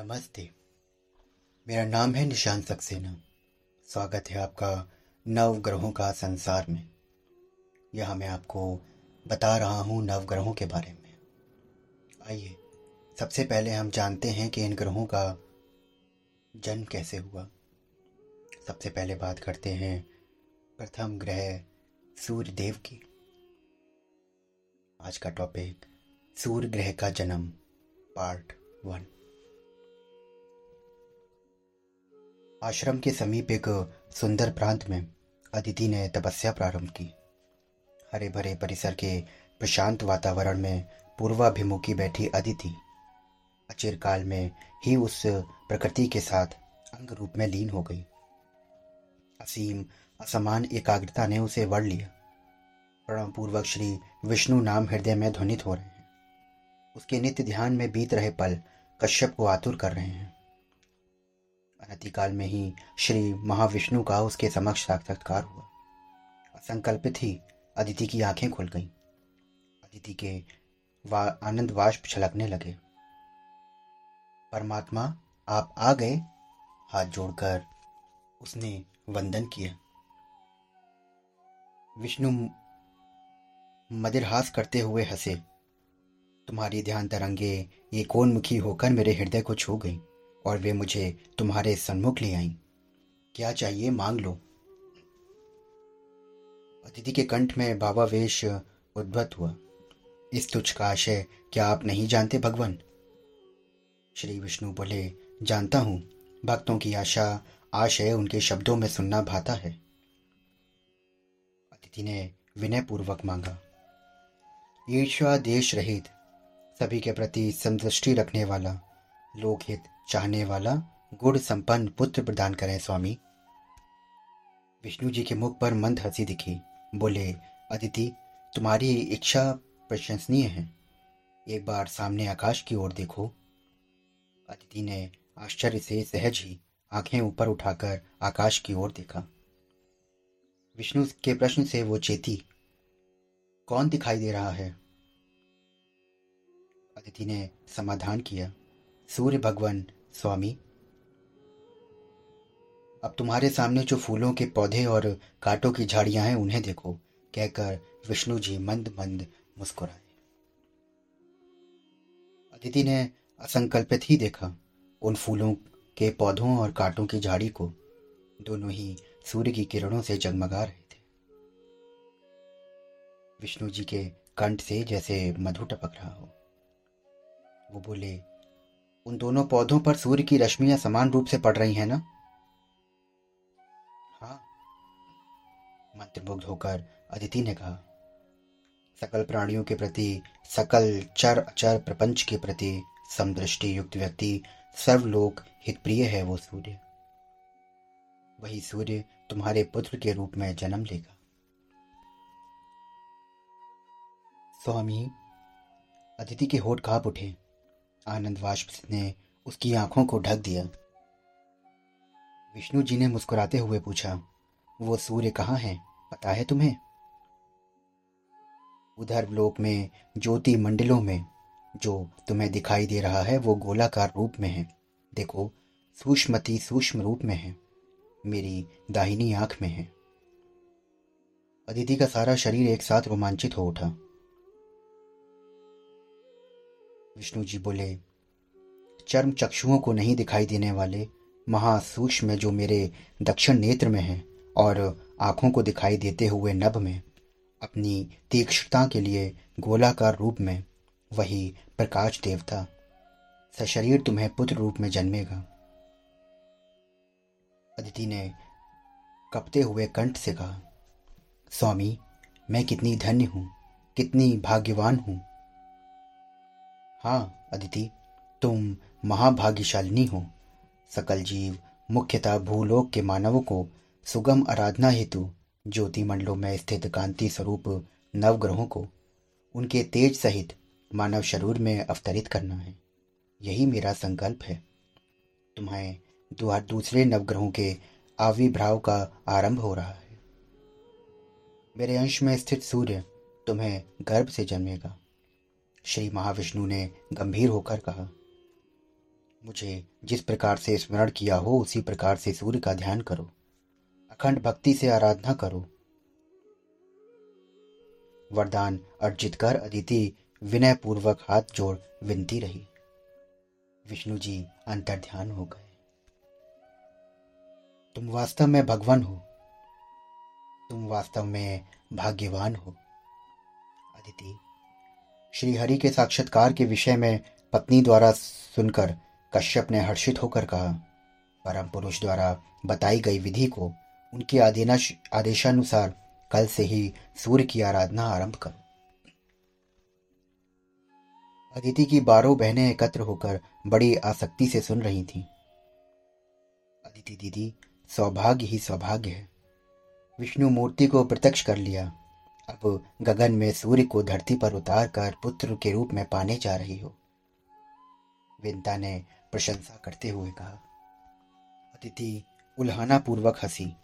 नमस्ते। मेरा नाम है निशान सक्सेना। स्वागत है आपका नव ग्रहों का संसार में। यह मैं आपको बता रहा हूँ नव ग्रहों के बारे में। आइए, सबसे पहले हम जानते हैं कि इन ग्रहों का जन्म कैसे हुआ। सबसे पहले बात करते हैं प्रथम ग्रह सूर्य देव की। आज का टॉपिक सूर्य ग्रह का जन्म पार्ट वन आश्रम के समीप एक सुंदर प्रांत में अदिति ने तपस्या प्रारंभ की। हरे भरे परिसर के प्रशांत वातावरण में पूर्वाभिमुखी बैठी अदिति अचिरकाल में ही उस प्रकृति के साथ अंग रूप में लीन हो गई। असीम असमान एकाग्रता ने उसे वड़ लिया। प्रणाम पूर्वक श्री विष्णु नाम हृदय में ध्वनित हो रहे हैं। उसके नित्य ध्यान में बीत रहे पल कश्यप को आतुर कर रहे हैं। अनतिकाल में ही श्री महाविष्णु का उसके समक्ष साक्षात्कार हुआ। असंकल्पित ही अदिति की आँखें खुल गईं। अदिति के वा, आनंद वाष्प छलकने लगे। परमात्मा, आप आ गए? हाथ जोड़कर उसने वंदन किया। विष्णु मदिरहास करते हुए हंसे। तुम्हारी ध्यान तरंगे ये मुखी होकर मेरे हृदय को छू गई। और वे मुझे तुम्हारे सन्मुख ले आईं। क्या चाहिए मांग लो। अतिथि के कंठ में भावावेश उद्भत हुआ। इस तुच्छ का आशय क्या आप नहीं जानते भगवान? श्री विष्णु बोले, जानता हूँ। भक्तों की आशा, आशय उनके शब्दों में सुनना भाता है। अतिथि ने विनय पूर्वक मांगा। ईर्ष्या देश रहित, सभी के प्रति संदृष्टि रखने वाला, लोकहित चाहने वाला गुण संपन्न पुत्र प्रदान करें, स्वामी। विष्णु जी के मुख पर मंद हँसी दिखी। बोले, अदिति, तुम्हारी इच्छा प्रशंसनीय है। एक बार सामने आकाश की ओर देखो। अदिति ने आश्चर्य से सहज ही आँखें ऊपर उठाकर आकाश की ओर देखा। विष्णु के प्रश्न से वो चेती, कौन दिखाई दे रहा है? अदिति ने समाधान किया। सूर्य भगवान स्वामी। अब तुम्हारे सामने जो फूलों के पौधे और कांटों की झाड़ियाँ हैं, उन्हें देखो, कहकर विष्णु जी मंद मंद मुस्कुराए। अदिति ने असंकल्पित ही देखा उन फूलों के पौधों और कांटों की झाड़ी को। दोनों ही सूर्य की किरणों से जगमगा रहे थे। विष्णु जी के कंठ से जैसे मधु टपक रहा हो। वो बोले उन दोनों पौधों पर सूर्य की रश्मियाँ समान रूप से पड़ रही हैं ना? हाँ। मंत्रमुग्ध होकर अदिति ने कहा, सकल प्राणियों के प्रति, सकल चर अचर प्रपंच के प्रति समदृष्टि युक्त व्यक्ति सर्वलोक हितप्रिय है वो सूर्य। वही सूर्य तुम्हारे पुत्र के रूप में जन्म लेगा। स्वामी, अदिति के होठ काँप उठे। आनंद वाष्प ने उसकी आँखों को ढक दिया। विष्णु जी ने मुस्कुराते हुए पूछा, वो सूर्य कहाँ है? पता है तुम्हें? उधर लोक में, ज्योति मंडलों में, जो तुम्हें दिखाई दे रहा है, वो गोलाकार रूप में है। देखो, सूक्ष्मति सूक्ष्म रूप में है। मेरी दाहिनी आँख में है। अदिति का सारा शरीर एक साथ रोमांचित हो उठा। विष्णु जी बोले, चर्म चक्षुओं को नहीं दिखाई देने वाले महासूक्ष्म जो मेरे दक्षिण नेत्र में है और आँखों को दिखाई देते हुए नभ में, अपनी तीक्ष्णता के लिए गोलाकार रूप में वही प्रकाश देवता। सशरीर तुम्हें पुत्र रूप में जन्मेगा अदिति ने कपते हुए कंठ से कहा, स्वामी, मैं कितनी धन्य हूँ, कितनी भाग्यवान हूँ। हाँ अदिति, तुम महाभाग्यशालिनी हो। सकल जीव मुख्यतः भूलोक के मानवों को सुगम आराधना हेतु ज्योति मंडलों में स्थित कांति स्वरूप नवग्रहों को उनके तेज सहित मानव शरीर में अवतरित करना है। यही मेरा संकल्प है। तुम्हें दूसरे नवग्रहों के आविर्भाव का आरंभ हो रहा है। मेरे अंश में स्थित सूर्य तुम्हें गर्भ से जन्मेगा। श्री महाविष्णु ने गंभीर होकर कहा, मुझे जिस प्रकार से स्मरण किया हो, उसी प्रकार से सूर्य का ध्यान करो। अखंड भक्ति से आराधना करो। वरदान अर्जित कर अदिति विनय पूर्वक हाथ जोड़ विनती रही। विष्णु जी अंतर ध्यान हो गए। तुम वास्तव में भगवान हो। तुम वास्तव में भाग्यवान हो। अदिति श्री हरि के साक्षात्कार के विषय में पत्नी द्वारा सुनकर कश्यप ने हर्षित होकर कहा, परम पुरुष द्वारा बताई गई विधि को उनके आदेशानुसार कल से ही सूर्य की आराधना आरंभ करो। अदिति की बारह बहनें एकत्र होकर बड़ी आसक्ति से सुन रही थीं। अदिति दीदी, सौभाग्य ही सौभाग्य है। विष्णु मूर्ति को प्रत्यक्ष कर लिया। अब गगन में सूर्य को धरती पर उतार कर पुत्र के रूप में पाने जा रही हो। विंता ने प्रशंसा करते हुए कहा, अदिति, उल्हाना पूर्वक हँसी।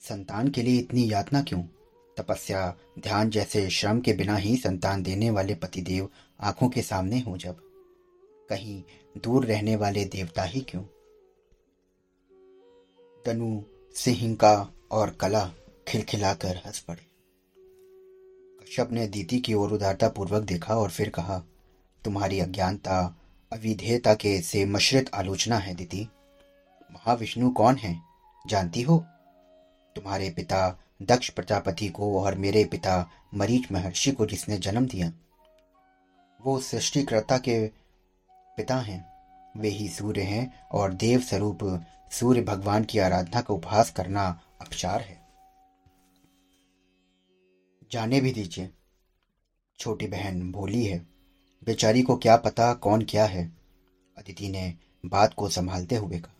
संतान के लिए इतनी यातना क्यों? तपस्या, ध्यान जैसे श्रम के बिना ही संतान देने वाले पतिदेव आँखों के सामने हो जब। कहीं दूर रहने वाले देवता ही क्यों? तनु सिंहिका और कला खिलखिलाकर हंस पड़े। कश्यप ने दीदी की ओर उदारता पूर्वक देखा और फिर कहा, तुम्हारी अज्ञानता, अविधेयता के से मशरत आलोचना है, दीदी। महाविष्णु कौन है? जानती हो? तुम्हारे पिता दक्ष प्रजापति को और मेरे पिता मरीच महर्षि को जिसने जन्म दिया, वो सृष्टिकर्ता के पिता हैं। वे ही सूर्य हैं और देव स्वरूप सूर्य भगवान की आराधना का उपहास करना अपचार है। जाने भी दीजिए। छोटी बहन भोली है, बेचारी को क्या पता कौन क्या है? अदिति ने बात को संभालते हुए कहा।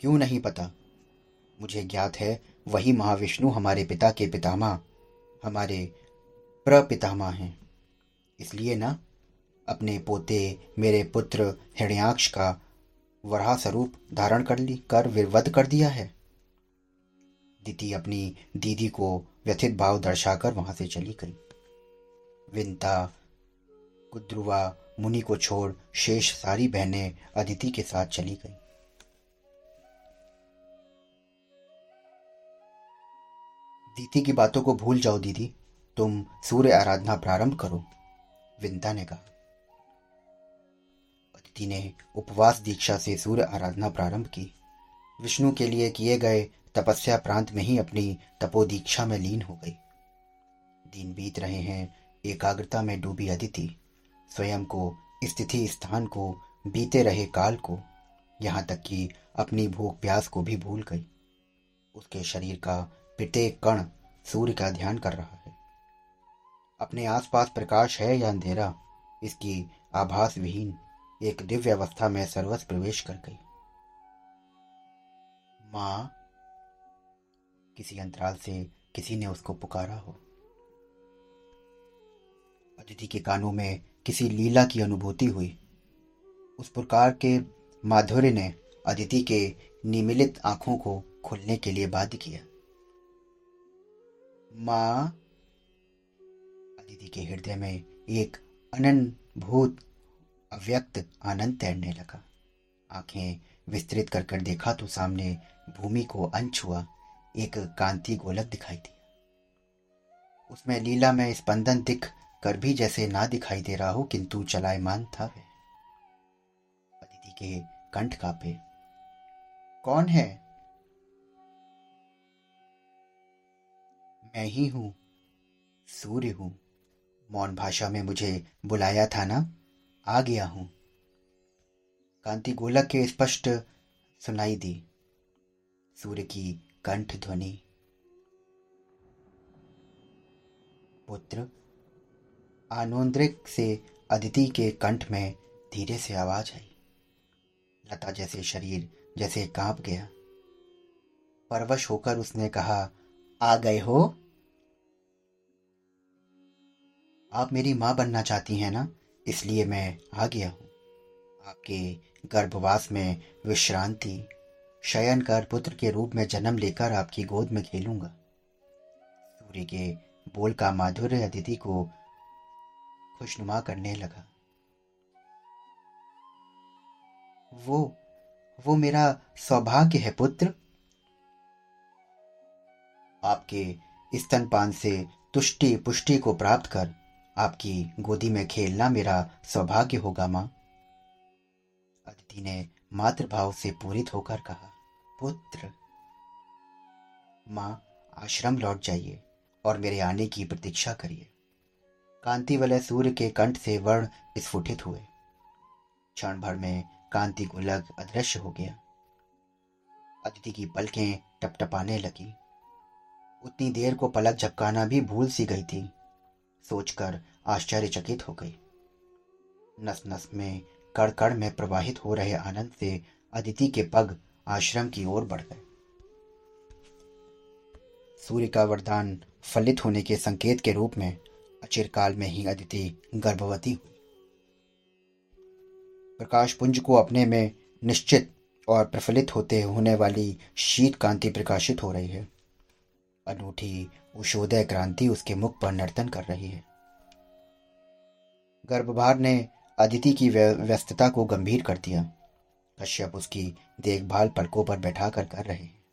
क्यों नहीं पता? मुझे ज्ञात है, वही महाविष्णु हमारे पिता के पितामह, हमारे प्रपितामह हैं। इसलिए ना, अपने पोते मेरे पुत्र हिण्याक्ष का वराह स्वरूप धारण कर ली, कर विवध कर दिया है। दीदी अपनी दीदी को व्यथित भाव दर्शाकर वहाँ से चली गई। विंता कुद्रुवा मुनि को छोड़ शेष सारी बहनें अदिति के साथ चली गई। दीदी की बातों को भूल जाओ दीदी, तुम सूर्य आराधना प्रारंभ करो, विंता ने कहा। अदिति ने उपवास दीक्षा से सूर्य आराधना प्रारंभ की। विष्णु के लिए किए गए तपस्या प्रांत में ही अपनी तपो दीक्षा में लीन हो गई। दिन बीत रहे हैं, एकाग्रता में डूबी अदिति स्वयं को, स्थिति स्थान को, बीते रहे काल को, यहाँ तक कि अपनी भूख प्यास को भी भूल गई। उसके शरीर का प्रत्येक कण सूर्य का ध्यान कर रहा है। अपने आसपास प्रकाश है या अंधेरा, इसकी आभास विहीन एक दिव्य अवस्था में सर्वस प्रवेश कर गई। माँ किसी अंतराल से किसी ने उसको पुकारा हो। अदिति के कानों में किसी लीला की अनुभूति हुई। उस प्रकार के माधुर्य ने अदिति के निमिलित आँखों को खुलने के लिए बाध्य किया। माँ, अदिति के हृदय में एक अनंभूत अव्यक्त आनंद तैरने लगा। आँखें विस्तृत कर कर देखा तो सामने भूमि को अंश हुआ। एक कांति गोलक दिखाई दिया। उसमें लीला में स्पंदन दिख कर भी जैसे ना दिखाई दे रहा हो, किंतु चलायमान था वह। अदिति के कंठ कापे। कौन है? मैं ही हूँ। सूर्य हूँ। मौन भाषा में मुझे बुलाया था ना? आ गया हूँ। कांति गोलक के स्पष्ट सुनाई दी। सूर्य की कंठ ध्वनि। पुत्र, आनोद्रिक से अदिति के कंठ में धीरे से आवाज़ आई। लता जैसे शरीर जैसे काँप गया। परवश होकर उसने कहा, आ गए हो? आप मेरी माँ बनना चाहती हैं ना, इसलिए मैं आ गया हूँ। आपके गर्भवास में विश्रांति शयन कर पुत्र के रूप में जन्म लेकर आपकी गोद में खेलूँगा। सूर्य के बोल का माधुर्य अदिति को खुशनुमा करने लगा। वो वो मेरा सौभाग्य है पुत्र। आपके स्तनपान से तुष्टि पुष्टि को प्राप्त कर आपकी गोदी में खेलना मेरा सौभाग्य होगा, माँ। अदिति ने मातृभाव से पूरित होकर कहा। पुत्र। माँ, आश्रम लौट जाइए और मेरे आने की प्रतीक्षा करिए। कांति वाले सूर्य के कंठ से वर्ण स्फुटित हुए। क्षण भर में कांति गुलक अदृश्य हो गया। अदिति की पलकें टपटपाने लगी। उतनी देर को पलक झपकाना भी भूल सी गई थी। सोचकर आश्चर्यचकित हो गई। नस नस में कड़ कड़ में प्रवाहित हो रहे आनंद से अदिति के पग आश्रम की ओर बढ़ गए सूर्य का वरदान फलित होने के संकेत के रूप में अचिरकाल में ही अदिति गर्भवती हुई। प्रकाश पुंज को अपने में निश्चित और प्रफुल्लित होते होने वाली शीत कांति प्रकाशित हो रही है। अनूठी उषोदय क्रांति उसके मुख पर नर्तन कर रही है। गर्भभार ने अदिति की व्यस्तता को गंभीर कर दिया। कश्यप उसकी देखभाल पलकों पर बैठाकर कर रहे। हैं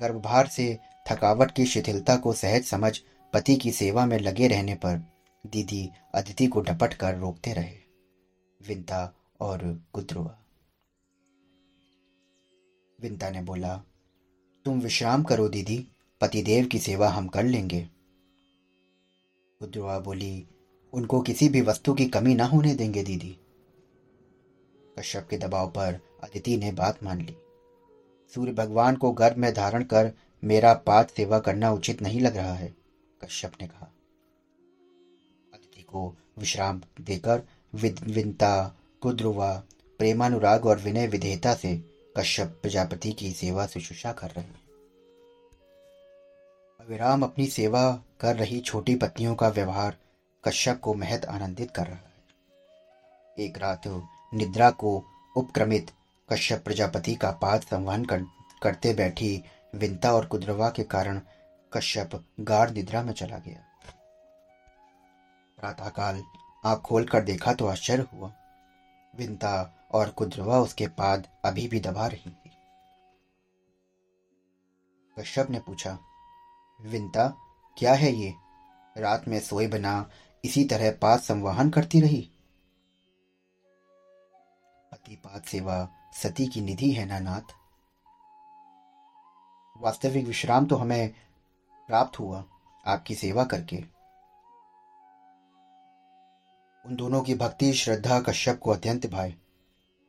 गर्भभार से थकावट की शिथिलता को सहज समझ पति की सेवा में लगे रहने पर दीदी अदिति को डपट कर रोकते रहे। विंता और गुद्रुआ। विंता ने बोला, तुम विश्राम करो दीदी, पतिदेव की सेवा हम कर लेंगे। गुद्रुआ बोली, उनको किसी भी वस्तु की कमी ना होने देंगे दीदी। कश्यप के दबाव पर अदिति ने बात मान ली। सूर्य भगवान को गर्भ में धारण कर मेरा पाद सेवा करना उचित नहीं लग रहा है, कश्यप ने कहा। अदिति को विश्राम देकर विनता कुद्रुवा, प्रेमानुराग और विनय विधेयता से कश्यप प्रजापति की सेवा शुश्रूषा कर रहे अविराम अपनी सेवा कर रही छोटी पत्नियों का व्यवहार कश्यप को महत आनंदित कर रहा है। एक रात निद्रा को उपक्रमित कश्यप प्रजापति का पाद संवहन कर, करते बैठी विंता और कुद्रवा के कारण कश्यप गाढ़ निद्रा में चला गया। प्रातःकाल आँख खोलकर देखा तो आश्चर्य हुआ। विंता और कुद्रवा उसके पाद अभी भी दबा रही थी। कश्यप ने पूछा विंता क्या है ये? रात में सोए बिना इसी तरह पाद संवाहन करती रही? पतिपात सेवा सती की निधि है ना नाथ वास्तविक विश्राम तो हमें प्राप्त हुआ, आपकी सेवा करके। उन दोनों की भक्ति, श्रद्धा, कश्यप को अत्यंत भाई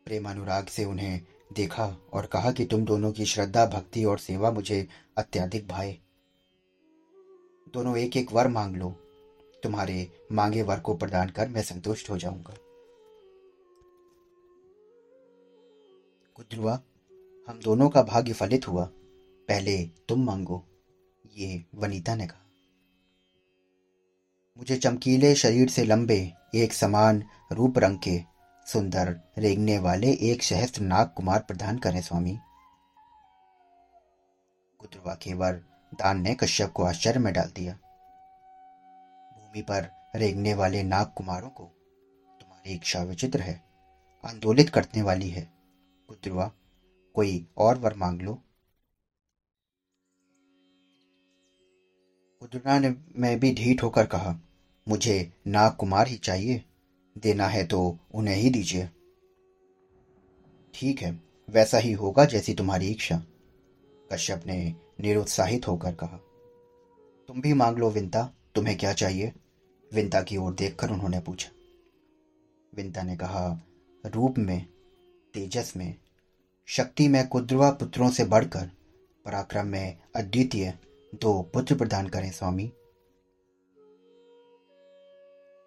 प्रेमानुराग से उन्हें देखा और कहा कि तुम दोनों की श्रद्धा, भक्ति और सेवा मुझे अत्यधिक भाई दोनों एक एक वर मांग लो। तुम्हारे मांगे वर को प्रदान कर मैं संतुष्ट हो जाऊँगा। कुद्रुआ हम दोनों का भाग्य फलित हुआ। पहले तुम मांगो, ये वनीता ने कहा। मुझे चमकीले शरीर से लंबे, एक समान रूप रंग के, सुंदर रेंगने वाले एक सहस्त्र नाग कुमार प्रदान करें, स्वामी। कुद्रुआ के वर दान ने कश्यप को आश्चर्य में डाल दिया। भूमि पर रेंगने वाले नाग कुमारों को तुम्हारी इच्छा विचित्र है, आंदोलित करने वाली है। कुद्रुआ कोई और वर मांग लो। कुद्रुआ ने मैं भी ढीठ होकर कहा, मुझे नाग कुमार ही चाहिए, देना है तो उन्हें ही दीजिए। ठीक है, वैसा ही होगा जैसी तुम्हारी इच्छा, कश्यप ने निरुत्साहित होकर कहा। तुम भी मांग लो विंता, तुम्हें क्या चाहिए? विंता की ओर देखकर उन्होंने पूछा। विंता ने कहा, रूप में तेजस में, शक्ति में कुद्रवा पुत्रों से बढ़कर, पराक्रम में अद्वितीय दो पुत्र प्रदान करें स्वामी।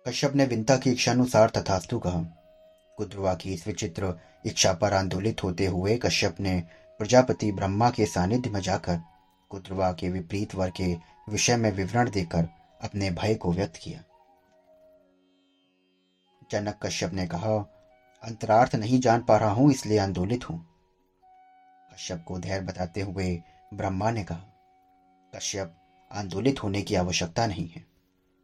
कश्यप ने विंता की इच्छानुसार तथास्तु कहा, कुद्रवा की इस विचित्र इच्छा पर आंदोलित होते हुए कश्यप ने प्रजापति ब्रह्मा के सानिध्य में जाकर कुद्रवा के विपरीत वर के विषय में विवरण देकर अपने भय को व्यक्त किया। जनक कश्यप ने कहा अंतरार्थ नहीं जान पा रहा हूँ, इसलिए आंदोलित हूँ। कश्यप को धैर्य बताते हुए ब्रह्मा ने कहा, कश्यप, आंदोलित होने की आवश्यकता नहीं है।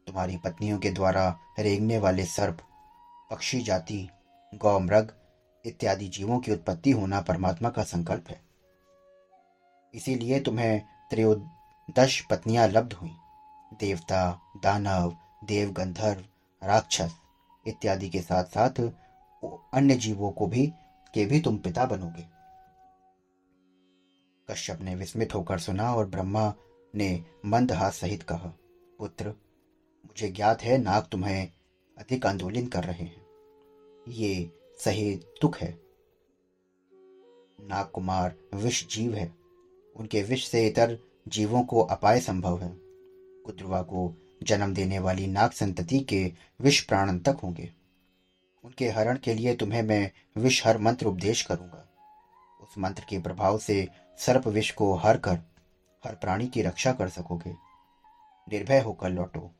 तुम्हारी पत्नियों के द्वारा रेंगने वाले सर्प, पक्षी जाति गौ मृग इत्यादि जीवों की उत्पत्ति होना परमात्मा का संकल्प है। इसीलिए तुम्हें त्रयोदश पत्नियाँ लब्ध हुई। देवता, दानव देव गंधर्व राक्षस इत्यादि के साथ साथ अन्य जीवों को भी, के भी तुम पिता बनोगे। कश्यप ने विस्मित होकर सुना और ब्रह्मा ने मंद हाथ सहित कहा, पुत्र, मुझे ज्ञात है नाग तुम्हें अधिक आंदोलन कर रहे हैं। ये सही दुख है। नाग कुमार विष जीव है। उनके विष से इतर जीवों को अपाय संभव है। कुद्रवा को जन्म देने वाली नाग संतति के विष प्राण तक होंगे। उनके हरण के लिए तुम्हें मैं विष हर मंत्र उपदेश करूँगा। उस मंत्र के प्रभाव से सर्प विष को हर कर, हर प्राणी की रक्षा कर सकोगे। निर्भय होकर लौटो।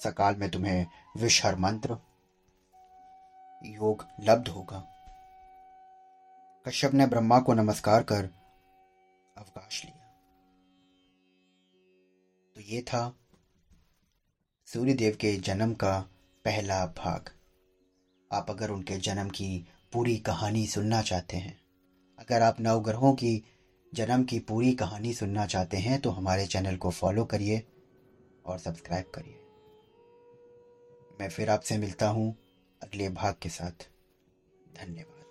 सकाल में तुम्हें विष हर मंत्र, योग लब्ध होगा। कश्यप ने ब्रह्मा को नमस्कार कर अवकाश लिया। तो ये था सूर्यदेव के जन्म का पहला भाग। आप अगर उनके जन्म की पूरी कहानी सुनना चाहते हैं, अगर आप नवग्रहों की जन्म की पूरी कहानी सुनना चाहते हैं तो हमारे चैनल को फॉलो करिए और सब्सक्राइब करिए। मैं फिर आपसे मिलता हूँ अगले भाग के साथ। धन्यवाद।